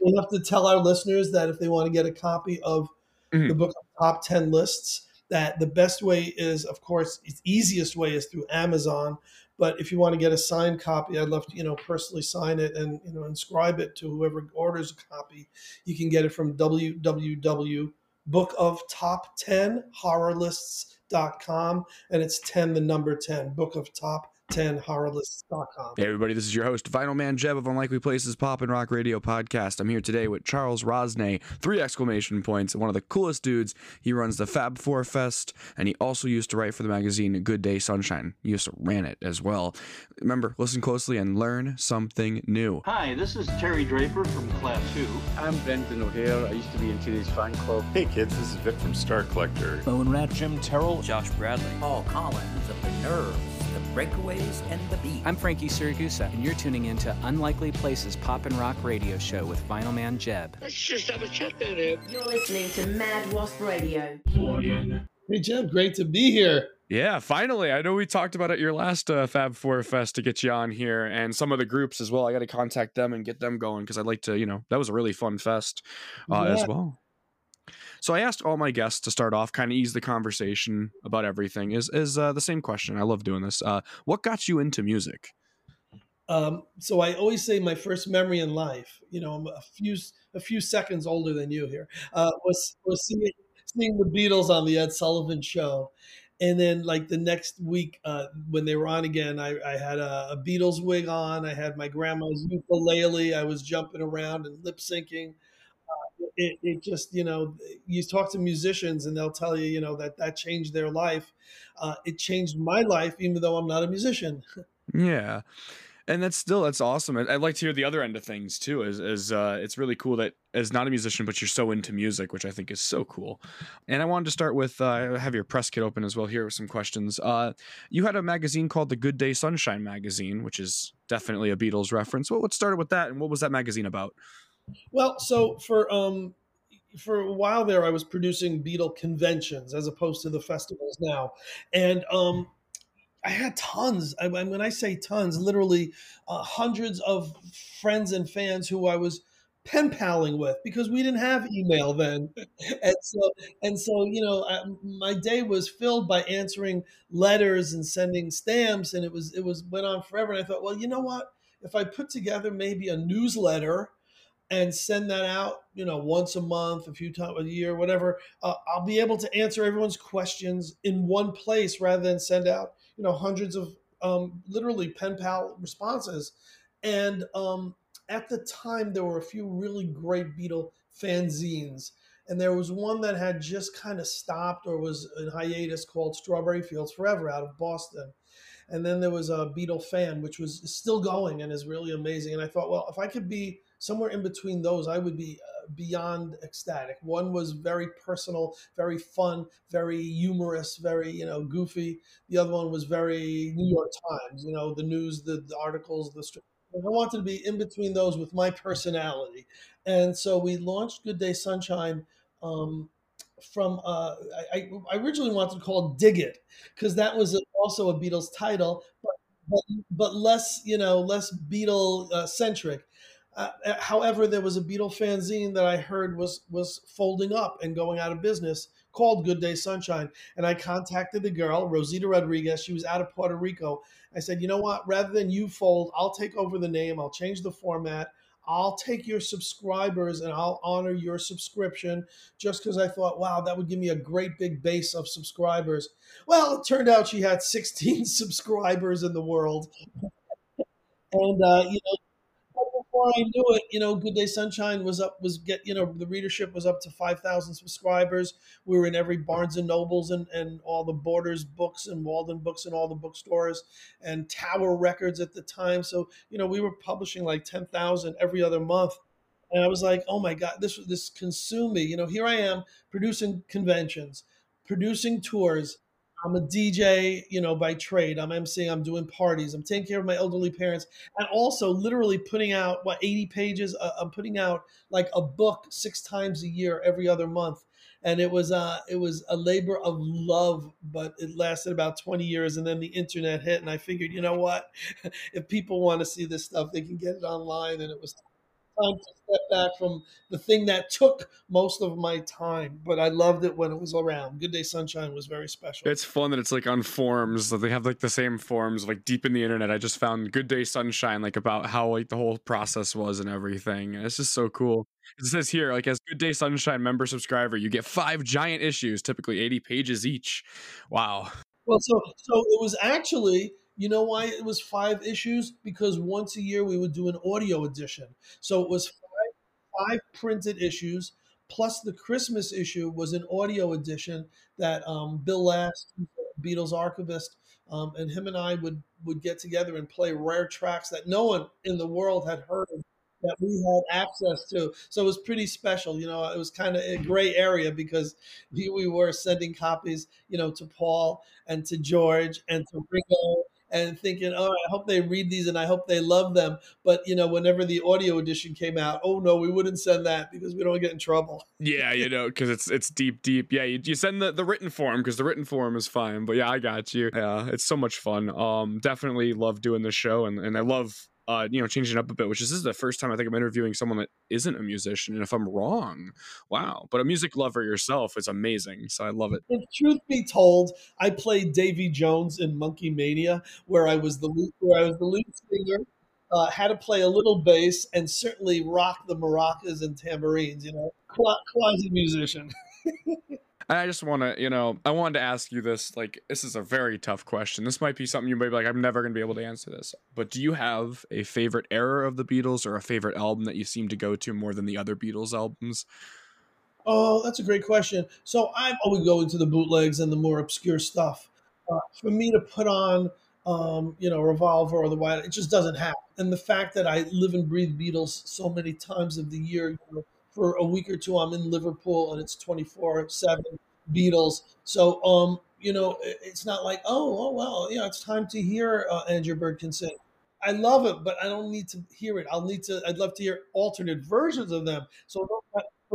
we have to tell our listeners that if they want to get a copy of Mhm. the book of top 10 lists, that the best way is, of course, its easiest way is through Amazon. But if you want to get a signed copy, I'd love to, you know, personally sign it and, you know, inscribe it to whoever orders a copy. You can get it from www.bookoftop10horrorlists.com. And it's 10, the number 10, book of top 10 horrorlists.com. Hey everybody, this is your host, Vinyl Man Jeb of Unlikely Places Pop and Rock Radio Podcast. I'm here today with Charles Rosenay, three exclamation points, one of the coolest dudes. He runs the Fab Four Fest, and he also used to write for the magazine Good Day Sunshine. He used to ran it as well. Remember, listen closely and learn something new. Hi, this is Terry Draper from Class 2. I'm Brendan O'Hare. I used to be in Teenage Fanclub. Hey kids, this is Vic from Star Collector. Owen Rat, Jim Terrell, Josh Bradley, Paul Collins of the Nerves, the Breakaways, and the Beat. I'm Frankie Siragusa, and you're tuning into Unlikely Places Pop and Rock Radio Show with Vinyl Man Jeb. Let's just have a chat down here. You're listening to Mad Wasp Radio. Hey, Jeb, great to be here. Yeah, finally. I know we talked about it at your last uh, Fab Four Fest to get you on here, and some of the groups as well. I got to contact them and get them going because I'd like to, you know, that was a really fun fest uh, Yeah. as well. So I asked all my guests to start off, kind of ease the conversation about everything. Is is uh, the same question? I love doing this. Uh, what got you into music? Um, so I always say my first memory in life, you know, I'm a few a few seconds older than you here, uh, was was seeing seeing the Beatles on the Ed Sullivan Show, and then like the next week uh, when they were on again, I, I had a, a Beatles wig on, I had my grandma's ukulele, I was jumping around and lip syncing. It, it just you know you talk to musicians and they'll tell you you know that that changed their life. Uh, it changed my life even though I'm not a musician. Yeah. And that's still that's awesome. I'd like to hear the other end of things too. Is is uh, it's really cool that as not a musician, but you're so into music, which I think is so cool. And I wanted to start with uh, I have your press kit open as well here with some questions. Uh, you had a magazine called the Good Day Sunshine magazine, which is definitely a Beatles reference. What started with that, and what was that magazine about? Well, so for um for a while there, I was producing Beatle conventions as opposed to the festivals now, and um I had tons. I, when I say tons, literally uh, hundreds of friends and fans who I was pen paling with because we didn't have email then, and so and so you know I, my day was filled by answering letters and sending stamps, and it was it was went on forever. And I thought, well, you know what? If I put together maybe a newsletter and send that out, you know, once a month, a few times a year, whatever, uh, I'll be able to answer everyone's questions in one place rather than send out, you know, hundreds of um, literally pen pal responses. And um, at the time, there were a few really great Beatle fanzines. And there was one that had just kind of stopped or was in hiatus called Strawberry Fields Forever out of Boston. And then there was a Beatle fan, which was still going and is really amazing. And I thought, well, if I could be somewhere in between those, I would be uh, beyond ecstatic. One was very personal, very fun, very humorous, very you know goofy. The other one was very New York Times, you know, the news, the, the articles, the. I wanted to be in between those with my personality, and so we launched Good Day Sunshine. Um, from uh, I, I originally wanted to call it Dig It because that was also a Beatles title, but but, but less you know less Beatle uh, centric. Uh, however, there was a Beatle fanzine that I heard was was folding up and going out of business called Good Day Sunshine, and I contacted the girl Rosita Rodriguez. She was out of Puerto Rico. I said, you know what? Rather than you fold, I'll take over the name. I'll change the format. I'll take your subscribers and I'll honor your subscription just because I thought, wow, that would give me a great big base of subscribers. Well, it turned out she had 16 subscribers in the world. And, uh, you know, before I knew it, you know, Good Day Sunshine was up, was get, you know, the readership was up to 5,000 subscribers. We were in every Barnes and Nobles and, and all the Borders books and Walden books and all the bookstores and Tower Records at the time. So, you know, we were publishing like 10,000 every other month. And I was like, oh my God, this this consumed me. You know, here I am producing conventions, producing tours. I'm a DJ, you know, by trade. I'm emceeing, I'm doing parties, I'm taking care of my elderly parents, and also literally putting out what 80 pages. Uh, I'm putting out like a book six times a year, every other month, and it was uh, it was a labor of love, but it lasted about 20 years, and then the internet hit, and I figured, you know what, if people want to see this stuff, they can get it online, and it was time to step back from the thing that took most of my time, but I loved it when it was around. Good Day Sunshine was very special. It's fun that it's like on forums that they have like the same forums like deep in the internet. I just found Good Day Sunshine like about how like the whole process was and everything. And it's just so cool. It says here like as Good Day Sunshine member subscriber, you get five giant issues, typically 80 pages each. Wow. Well, so so it was actually, you know why it was five issues? Because once a year we would do an audio edition. So it was five, five printed issues plus the Christmas issue was an audio edition that um, Bill Last, Beatles archivist, um, and him and I would would get together and play rare tracks that no one in the world had heard that we had access to. So it was pretty special. You know, it was kind of a gray area because we, we were sending copies, you know, to Paul and to George and to Ringo and thinking, oh, I hope they read these and I hope they love them. But you know, whenever the audio edition came out, oh no, we wouldn't send that because we don't get in trouble. Yeah, you know, because it's it's deep, deep. Yeah, you, you send the, the written form because the written form is fine. But yeah, I got you. Yeah, it's so much fun. Um, definitely love doing this show, and and I love uh, you know, changing up a bit, which is this is the first time I think I'm interviewing someone that isn't a musician. And if I'm wrong, wow. But a music lover yourself is amazing. So I love it. If truth be told, I played Davy Jones in Monkee Mania, where I was the lead, where I was the lead singer. Uh, had to play a little bass and certainly rock the maracas and tambourines. You know, quasi musician. I just want to, you know, I wanted to ask you this. Like, this is a very tough question. This might be something you might be like, I'm never going to be able to answer this. But do you have a favorite era of the Beatles or a favorite album that you seem to go to more than the other Beatles albums? Oh, that's a great question. So I'm always going to the bootlegs and the more obscure stuff. Uh, for me to put on, um, you know, Revolver or the White, it just doesn't happen. And the fact that I live and breathe Beatles so many times of the year, you know, for a week or two I'm in Liverpool and it's 24 7 Beatles. So, um, you know, it's not like, oh, oh, well, you know, it's time to hear uh, And Your Bird Can Sing. I love it, but I don't need to hear it. I'll need to, I'd love to hear alternate versions of them. So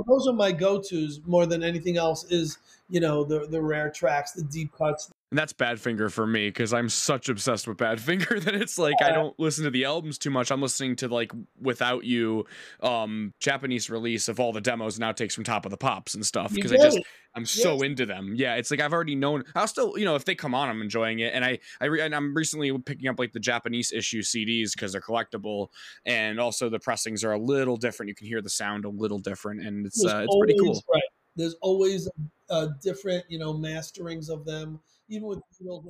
those are my go-tos more than anything else is, you know, the, the rare tracks, the deep cuts, and that's Badfinger for me because I'm such obsessed with Badfinger that it's like I don't listen to the albums too much. I'm listening to like Without You, um, Japanese release of all the demos and outtakes from Top of the Pops and stuff because I just I'm yes. so into them. Yeah, it's like I've already known. I'll still, you know, if they come on, I'm enjoying it. And I, I, re, and I'm recently picking up like the Japanese issue CDs because they're collectible, and also the pressings are a little different. You can hear the sound a little different, and it's uh, it's pretty cool. Right. There's always uh, different, you know, masterings of them even with Beatles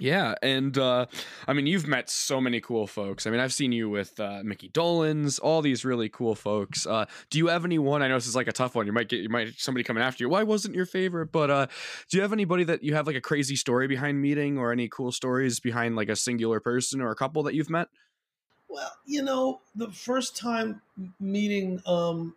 Yeah, and uh, I mean, you've met so many cool folks. I mean, I've seen you with uh, Mickey Dolenz, all these really cool folks. Uh, do you have anyone? I know this is like a tough one. You might get, you might somebody coming after you. Why wasn't your favorite? But uh, do you have anybody that you have like a crazy story behind meeting, or any cool stories behind like a singular person or a couple that you've met? Well, you know, the first time meeting, um,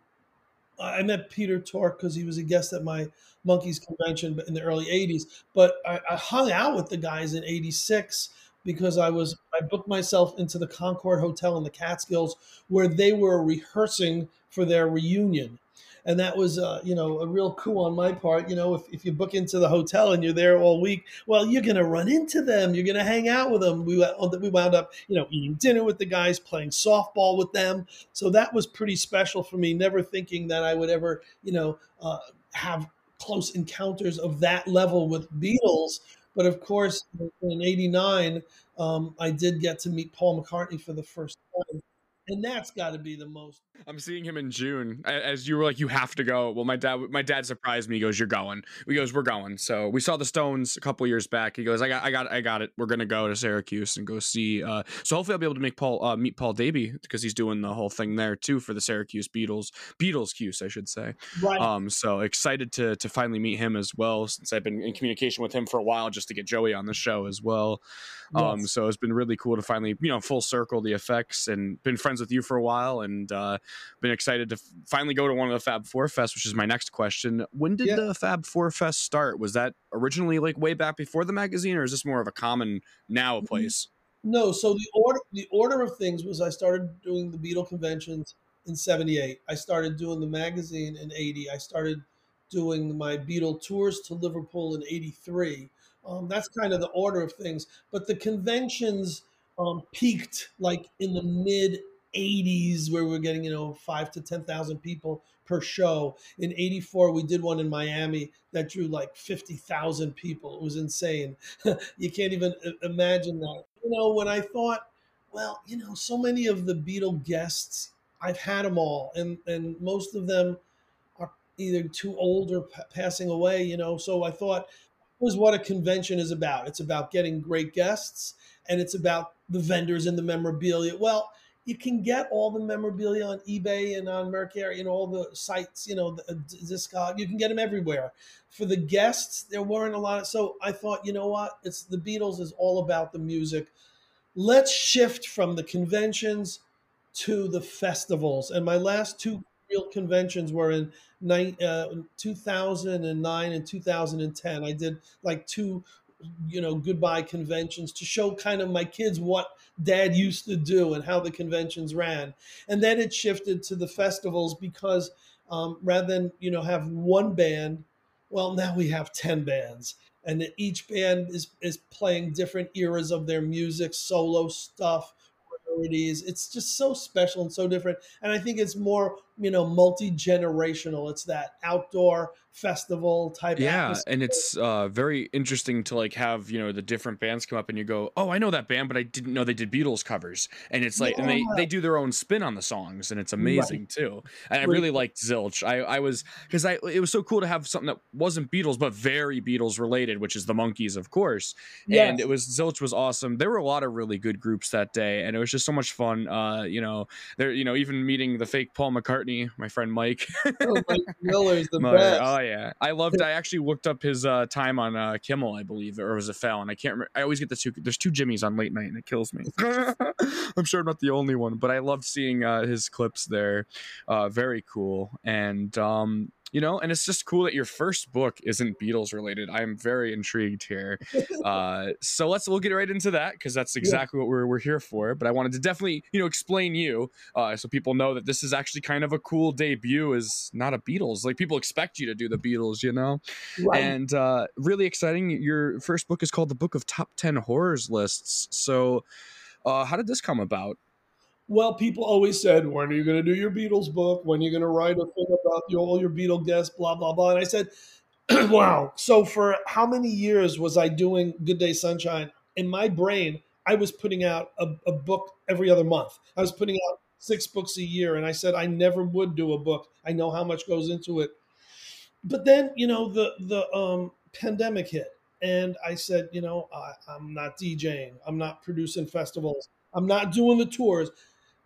I met Peter Tork because he was a guest at my Monkees convention in the early 80s. But I, I hung out with the guys in 86 because I was I booked myself into the Concord Hotel in the Catskills where they were rehearsing for their reunion and that was uh, you know a real coup on my part. You know, if, if you book into the hotel and you're there all week, well, you're going to run into them. You're going to hang out with them. We we wound up you know eating dinner with the guys, playing softball with them. So that was pretty special for me. Never thinking that I would ever you know uh, have close encounters of that level with Beatles. But of course, in '89, um, I did get to meet Paul McCartney for the first time and that's got to be the most. I'm seeing him in June. As you were like, you have to go. Well, my dad, my dad surprised me. He goes, "You're going." He goes, "We're going." So we saw the Stones a couple years back. He goes, "I got, I got, I got it. We're gonna go to Syracuse and go see." Uh, so hopefully, I'll be able to make Paul uh, meet Paul Davy because he's doing the whole thing there too for the Syracuse Beatles, Beatles Cuse, I should say. Right. Um. So excited to to finally meet him as well, since I've been in communication with him for a while, just to get Joey on the show as well. Yes. Um. So it's been really cool to finally, you know, full circle the effects and been friends with you for a while and uh, been excited to finally go to one of the Fab Four Fest, which is my next question. When did yeah. the Fab Four Fest start? Was that originally like way back before the magazine, or is this more of a common now mm-hmm. place? No, so the order the order of things was I started doing the Beatle conventions in '78. I started doing the magazine in '80. I started doing my Beatle tours to Liverpool in '83. Um, that's kind of the order of things. But the conventions um, peaked like in the mid 80s, where we're getting you know five to ten thousand people per show. In '84, we did one in Miami that drew like 50,000 people. It was insane. you can't even uh, imagine that. You know, when I thought, well, you know, so many of the Beatle guests, I've had them all, and and most of them are either too old or p- passing away. You know, so I thought was what a convention is about. It's about getting great guests, and it's about the vendors and the memorabilia. Well, you can get all the memorabilia on eBay and on Mercari and all the sites, you know, the, uh, Discog. You can get them everywhere. For the guests, there weren't a lot of. So I thought, you know what? It's the Beatles is all about the music. Let's shift from the conventions to the festivals. And my last two real conventions were in uh, 2009 and 2010. I did like two you know goodbye conventions to show kind of my kids what dad used to do and how the conventions ran. And then it shifted to the festivals because um, rather than you know have one band well now we have 10 bands. And each band is is playing different eras of their music solo stuff rarities it's just so special and so different. And i think it's more you know multi-generational. It's that outdoor festival type yeah atmosphere. and it's uh very interesting to like have you know the different bands come up and you go oh i know that band but i didn't know they did beatles covers. And it's like and they they do their own spin on the songs and it's amazing too. And i really liked zilch. I i was because i it was so cool to have something that wasn't beatles but very beatles related which is the Monkees of course. And it was zilch was awesome. There were a lot of really good groups that day and it was just so much fun uh you know there you know even meeting the fake paul mccartney my friend mike oh, Mike Miller's the Mother- best Oh yeah, I loved. I actually looked up his uh, time on uh, Kimmel, I believe, or was it Fallon? I can't remember. I always get the two. There's two Jimmys on late night, and it kills me. I'm sure I'm not the only one, but I loved seeing uh, his clips there. Uh, very cool, and um, you know, and it's just cool that your first book isn't Beatles related. I am very intrigued here. Uh, so let's we'll get right into that because that's exactly what we're we're here for. But I wanted to definitely you know explain you uh, so people know that this is actually kind of a cool debut. Is not a Beatles like people expect you to do the Beatles, you know. Right. And uh, really exciting. Your first book is called the Book of Top Ten Horrors Lists. So, uh, how did this come about? Well, people always said, "When are you going to do your Beatles book? When are you going to write a thing about your, all your Beatle guests?" Blah blah blah. And I said, "Wow." So for how many years was I doing Good Day Sunshine? In my brain, I was putting out a, a book every other month. I was putting out six books a year, and I said I never would do a book. I know how much goes into it. But then, you know, the the um, pandemic hit, and I said, you know, I, I'm not DJing. I'm not producing festivals. I'm not doing the tours.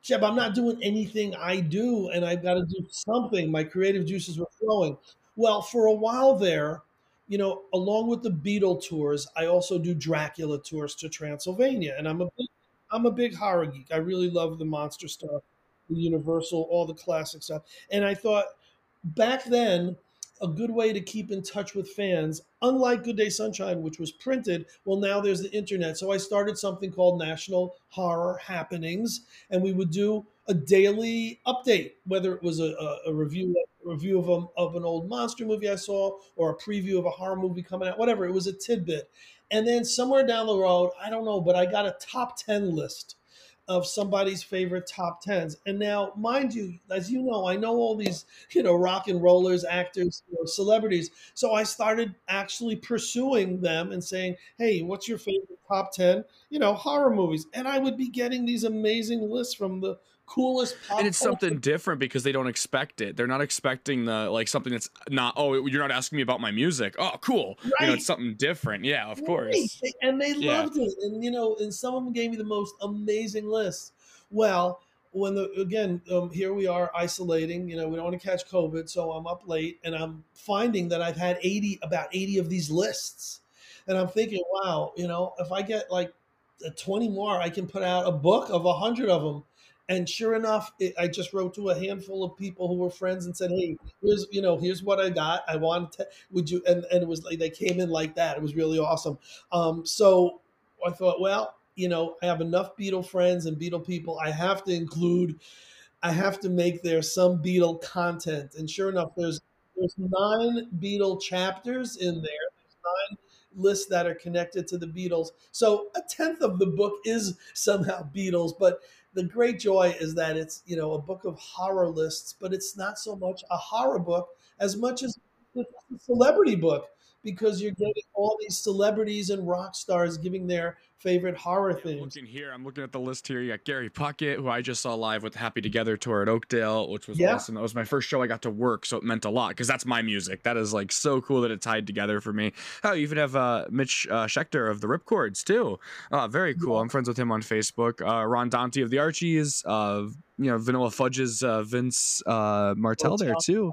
Jeb, I'm not doing anything I do, and I've got to do something. My creative juices were flowing. Well, for a while there, you know, along with the Beatle tours, I also do Dracula tours to Transylvania, and I'm a big, I'm a big horror geek. I really love the monster stuff, the Universal, all the classic stuff. And I thought back then, a good way to keep in touch with fans, unlike Good Day Sunshine, which was printed, well, now there's the internet. So I started something called National Horror Happenings, and we would do a daily update, whether it was a, a, a review a review of, a, of an old monster movie I saw or a preview of a horror movie coming out, whatever. It was a tidbit. And then somewhere down the road, I don't know, but I got a top 10 list of somebody's favorite top tens. And now, mind you, as you know, I know all these, you know, rock and rollers, actors, you know, celebrities. So I started actually pursuing them and saying, "Hey, what's your favorite top ten, you know, horror movies?" And I would be getting these amazing lists from the coolest and it's culture something different because they don't expect it. They're not expecting the like something that's not. Oh, you're not asking me about my music. Oh, cool. You know, it's something different. Yeah, of Right. course. And they Yeah. loved it. And you know, and some of them gave me the most amazing lists. Well, when the again, um, here we are isolating, you know, we don't want to catch COVID, so I'm up late and I'm finding that I've had 80 about 80 of these lists. And I'm thinking, wow, you know, if I get like uh, 20 more, I can put out a book of 100 of them. And sure enough, it, I just wrote to a handful of people who were friends and said, "Hey, here's you know, here's what I got. I want to. Would you?" And and it was like they came in like that. It was really awesome. Um, so I thought, well, you know, I have enough Beatle friends and Beatle people. I have to include. I have to make there some Beatle content. And sure enough, there's there's nine Beatle chapters in there. There's nine lists that are connected to the Beatles. So a tenth of the book is somehow Beatles, but the great joy is that it's you know a book of horror lists, but it's not so much a horror book as much as a celebrity book because you're getting all these celebrities and rock stars giving their favorite horror I'm themes. looking here. I'm looking at the list here. You got Gary Puckett, who I just saw live with Happy Together tour at Oakdale, which was Yeah. awesome. That was my first show I got to work, so it meant a lot because that's my music. That is like so cool that it tied together for me. Oh, you even have uh, Mitch uh, Schechter of the Ripcords too. Uh, very cool. I'm friends with him on Facebook. Uh, Ron Dante of the Archies. Uh, you know, Vanilla Fudge's uh, Vince uh, Martell there too.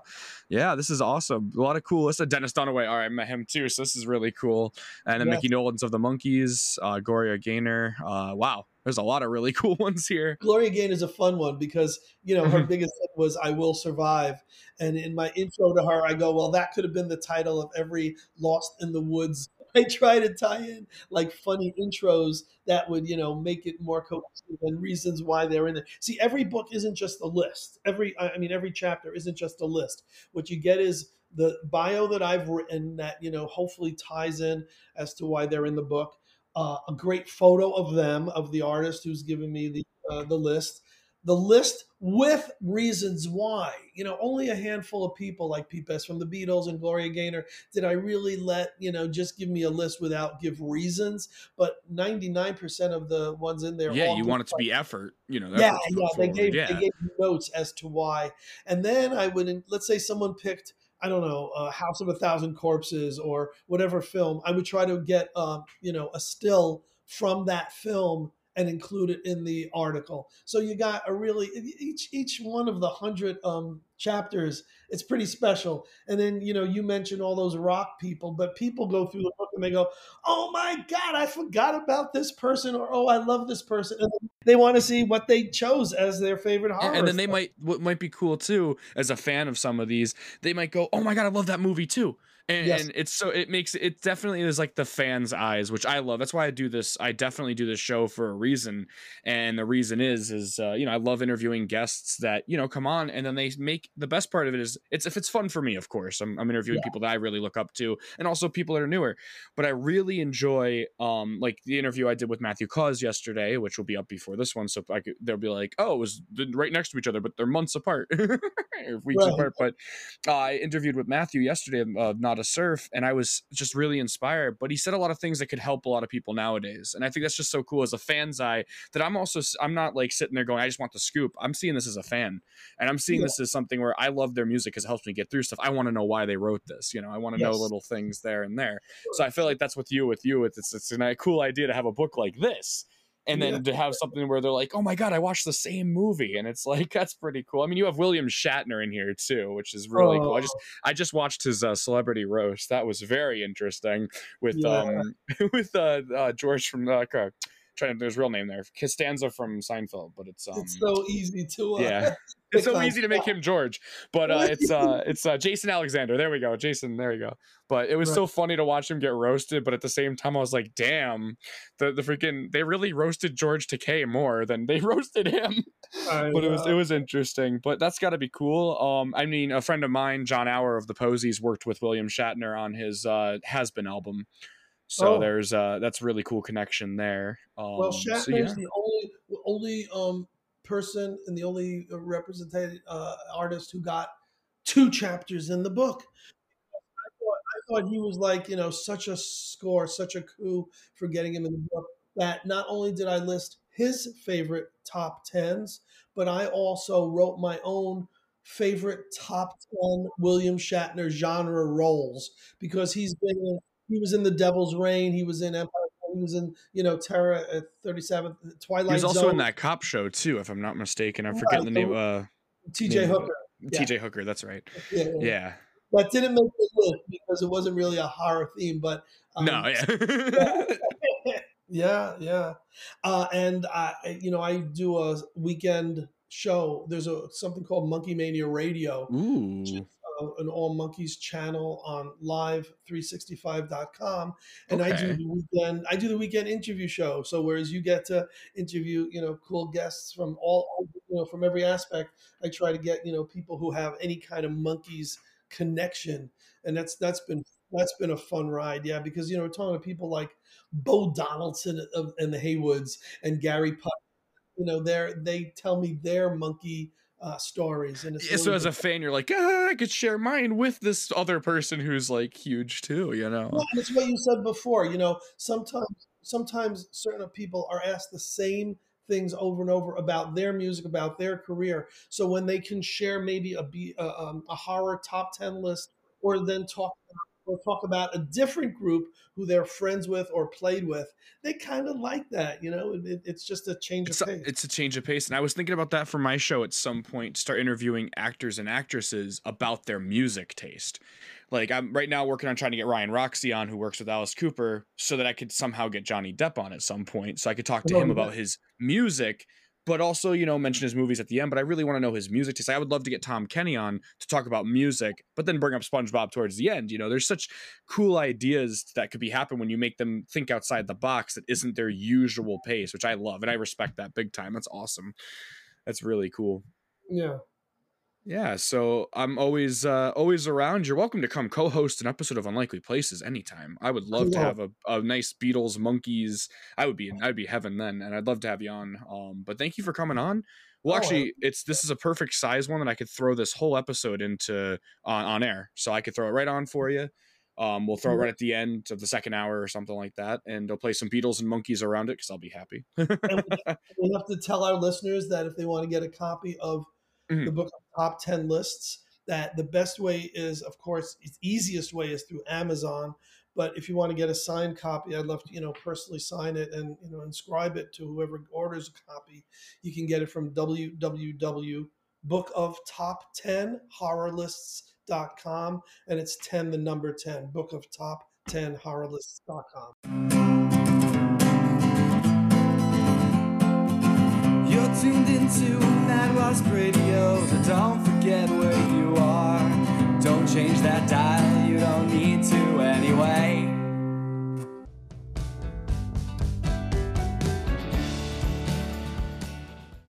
Yeah, this is awesome. A lot of cool. Listen, Dennis Dunaway. All right, I met him too, so this is really cool. And then Yes. Mickey Dolenz of the Monkees, uh, Gloria Gaynor. Uh, wow, there's a lot of really cool ones here. Gloria Gaynor is a fun one because you know her biggest hit was "I Will Survive," and in my intro to her, I go, "Well, that could have been the title of every Lost in the Woods." I try to tie in like funny intros that would you know make it more cohesive and reasons why they're in there. See, every book isn't just a list. Every I mean, every chapter isn't just a list. What you get is the bio that I've written that you know hopefully ties in as to why they're in the book uh, a great photo of them of the artist who's given me the uh, the list the list with reasons why you know only a handful of people like Pete Best from the Beatles and Gloria Gaynor did I really let you know just give me a list without give reasons but 99% of the ones in there yeah, you want it to be effort. You know, yeah, yeah. They gave yeah. they gave notes as to why, and then I would let's say someone picked I don't know uh, House of a Thousand Corpses or whatever film. I would try to get um, you know a still from that film and include it in the article. So you got a really each each one of the hundred um, chapters. It's pretty special. And then you know you mentioned all those rock people, but people go through the book and they go, "Oh my God, I forgot about this person," or "Oh, I love this person." And they want to see what they chose as their favorite horror. and, and then they might what might be cool too as a fan of some of these they might go oh my god i love that movie too and, Yes. and it's so it makes it definitely is like the fans eyes which i love. That's why i do this i definitely do this show for a reason. And the reason is is uh, you know i love interviewing guests that you know come on and then they make the best part of it is it's if it's fun for me of course i'm, I'm interviewing people that i really look up to and also people that are newer. But i really enjoy um like the interview i did with matthew Caws yesterday which will be up before this one. So I could, they'll be like oh it was right next to each other but they're months apart. Or weeks Right. apart. But uh, I interviewed with Matthew yesterday of Not a Surf, and I was just really inspired. But he said a lot of things that could help a lot of people nowadays, and I think that's just so cool as a fan's eye. That I'm also I'm not like sitting there going I just want the scoop. I'm seeing this as a fan, and I'm seeing Yeah. this as something where I love their music because it helps me get through stuff. I want to know why they wrote this. You know, I want to know little things there and there. So I feel like that's with you. With you, it's it's, it's a cool idea to have a book like this. And then Yeah. to have something where they're like, "Oh my god, I watched the same movie," and it's like that's pretty cool. I mean, you have William Shatner in here too, which is really cool. I just I just watched his uh, celebrity roast. That was very interesting with Yeah. um with uh, uh George from uh, uh, trying to there's his real name there Costanza from Seinfeld, but it's um it's so easy to uh, yeah. It's so easy to make him George, but uh, it's uh, it's uh, Jason Alexander. There we go, Jason. There you go. But it was Right. so funny to watch him get roasted. But at the same time, I was like, damn, the the freaking they really roasted George Takei more than they roasted him I but it was it was interesting. But that's got to be cool. Um, I mean, a friend of mine, John Auer of the Posies, worked with William Shatner on his uh, Has Been album. So Oh. there's uh, that's a really cool connection there. Um, Well, so Shatner's yeah. the only only um person and the only uh, represented uh, artist who got two chapters in the book. I thought, I thought he was like you know such a score, such a coup for getting him in the book that not only did I list his favorite top tens, but I also wrote my own favorite top ten William Shatner genre roles because he's been in, he was in The Devil's Rain, he was in Empire, he was in you know Terra at Thirty Seventh Twilight He was also Zone. in that cop show too, if I'm not mistaken. I'm Right, forgetting the name. Uh, T.J. name of it. Hooker. Yeah. T.J. Hooker. That's right. Yeah, yeah. Yeah. that didn't make the list because it wasn't really a horror theme, but um, no. Yeah. yeah, yeah. Uh, and I, you know, I do a weekend show. There's a something called Monkee Mania Radio, Ooh. Uh, an all Monkees channel on live365.com and i do the weekend i do the weekend interview show so whereas you get to interview you know cool guests from all you know from every aspect i try to get you know people who have any kind of Monkees connection, and that's that's been that's been a fun ride, yeah. Because you know, we're talking to people like Bo Donaldson of, and the Heywoods and Gary Putt. You know, they they tell me their monkey uh, stories, and it's Yeah, so as a fan, you're like, ah, I could share mine with this other person who's like huge too, you know? Well, and it's what you said before. You know, sometimes sometimes certain people are asked the same things over and over about their music, about their career. So when they can share maybe a be a, um, a horror top ten list, or then talk or talk about a different group who they're friends with or played with, they kind of like that. You know, it, it's just a change It's of a, pace. it's a change of pace. And I was thinking about that for my show at some point start interviewing actors and actresses about their music taste. Like I'm right now working on trying to get Ryan Roxie on, who works with Alice Cooper, so that I could somehow get Johnny Depp on at some point, so I could talk to Oh, him about his music, but also you know mention his movies at the end. But I really want to know his music taste. I would love to get Tom Kenny on to talk about music, but then bring up SpongeBob towards the end. You know, there's such cool ideas that could be happen when you make them think outside the box that isn't their usual pace, which I love and I respect that big time. That's awesome. That's really cool. yeah. Yeah, so I'm always uh always around. You're welcome to come co-host an episode of Unlikely Places anytime. I would love to have a, a nice Beatles Monkees. I would be I'd be heaven then, and I'd love to have you on. Um, but thank you for coming on. Well, Oh, actually, it's this is a perfect size one that I could throw this whole episode into on, on air, so I could throw it right on for you. Um, we'll throw it right at the end of the second hour or something like that, and I'll play some Beatles and Monkees around it because I'll be happy. we have to tell our listeners that if they want to get a copy of Mhm. the book of top 10 lists that the best way is of course its easiest way is through amazon but if you want to get a signed copy i'd love to you know personally sign it and you know inscribe it to whoever orders a copy you can get it from www.bookoftop10horrorlists.com and it's 10 the number 10 book of tuned into Mad Wasp Radio, so don't forget where you are. Don't change that dial,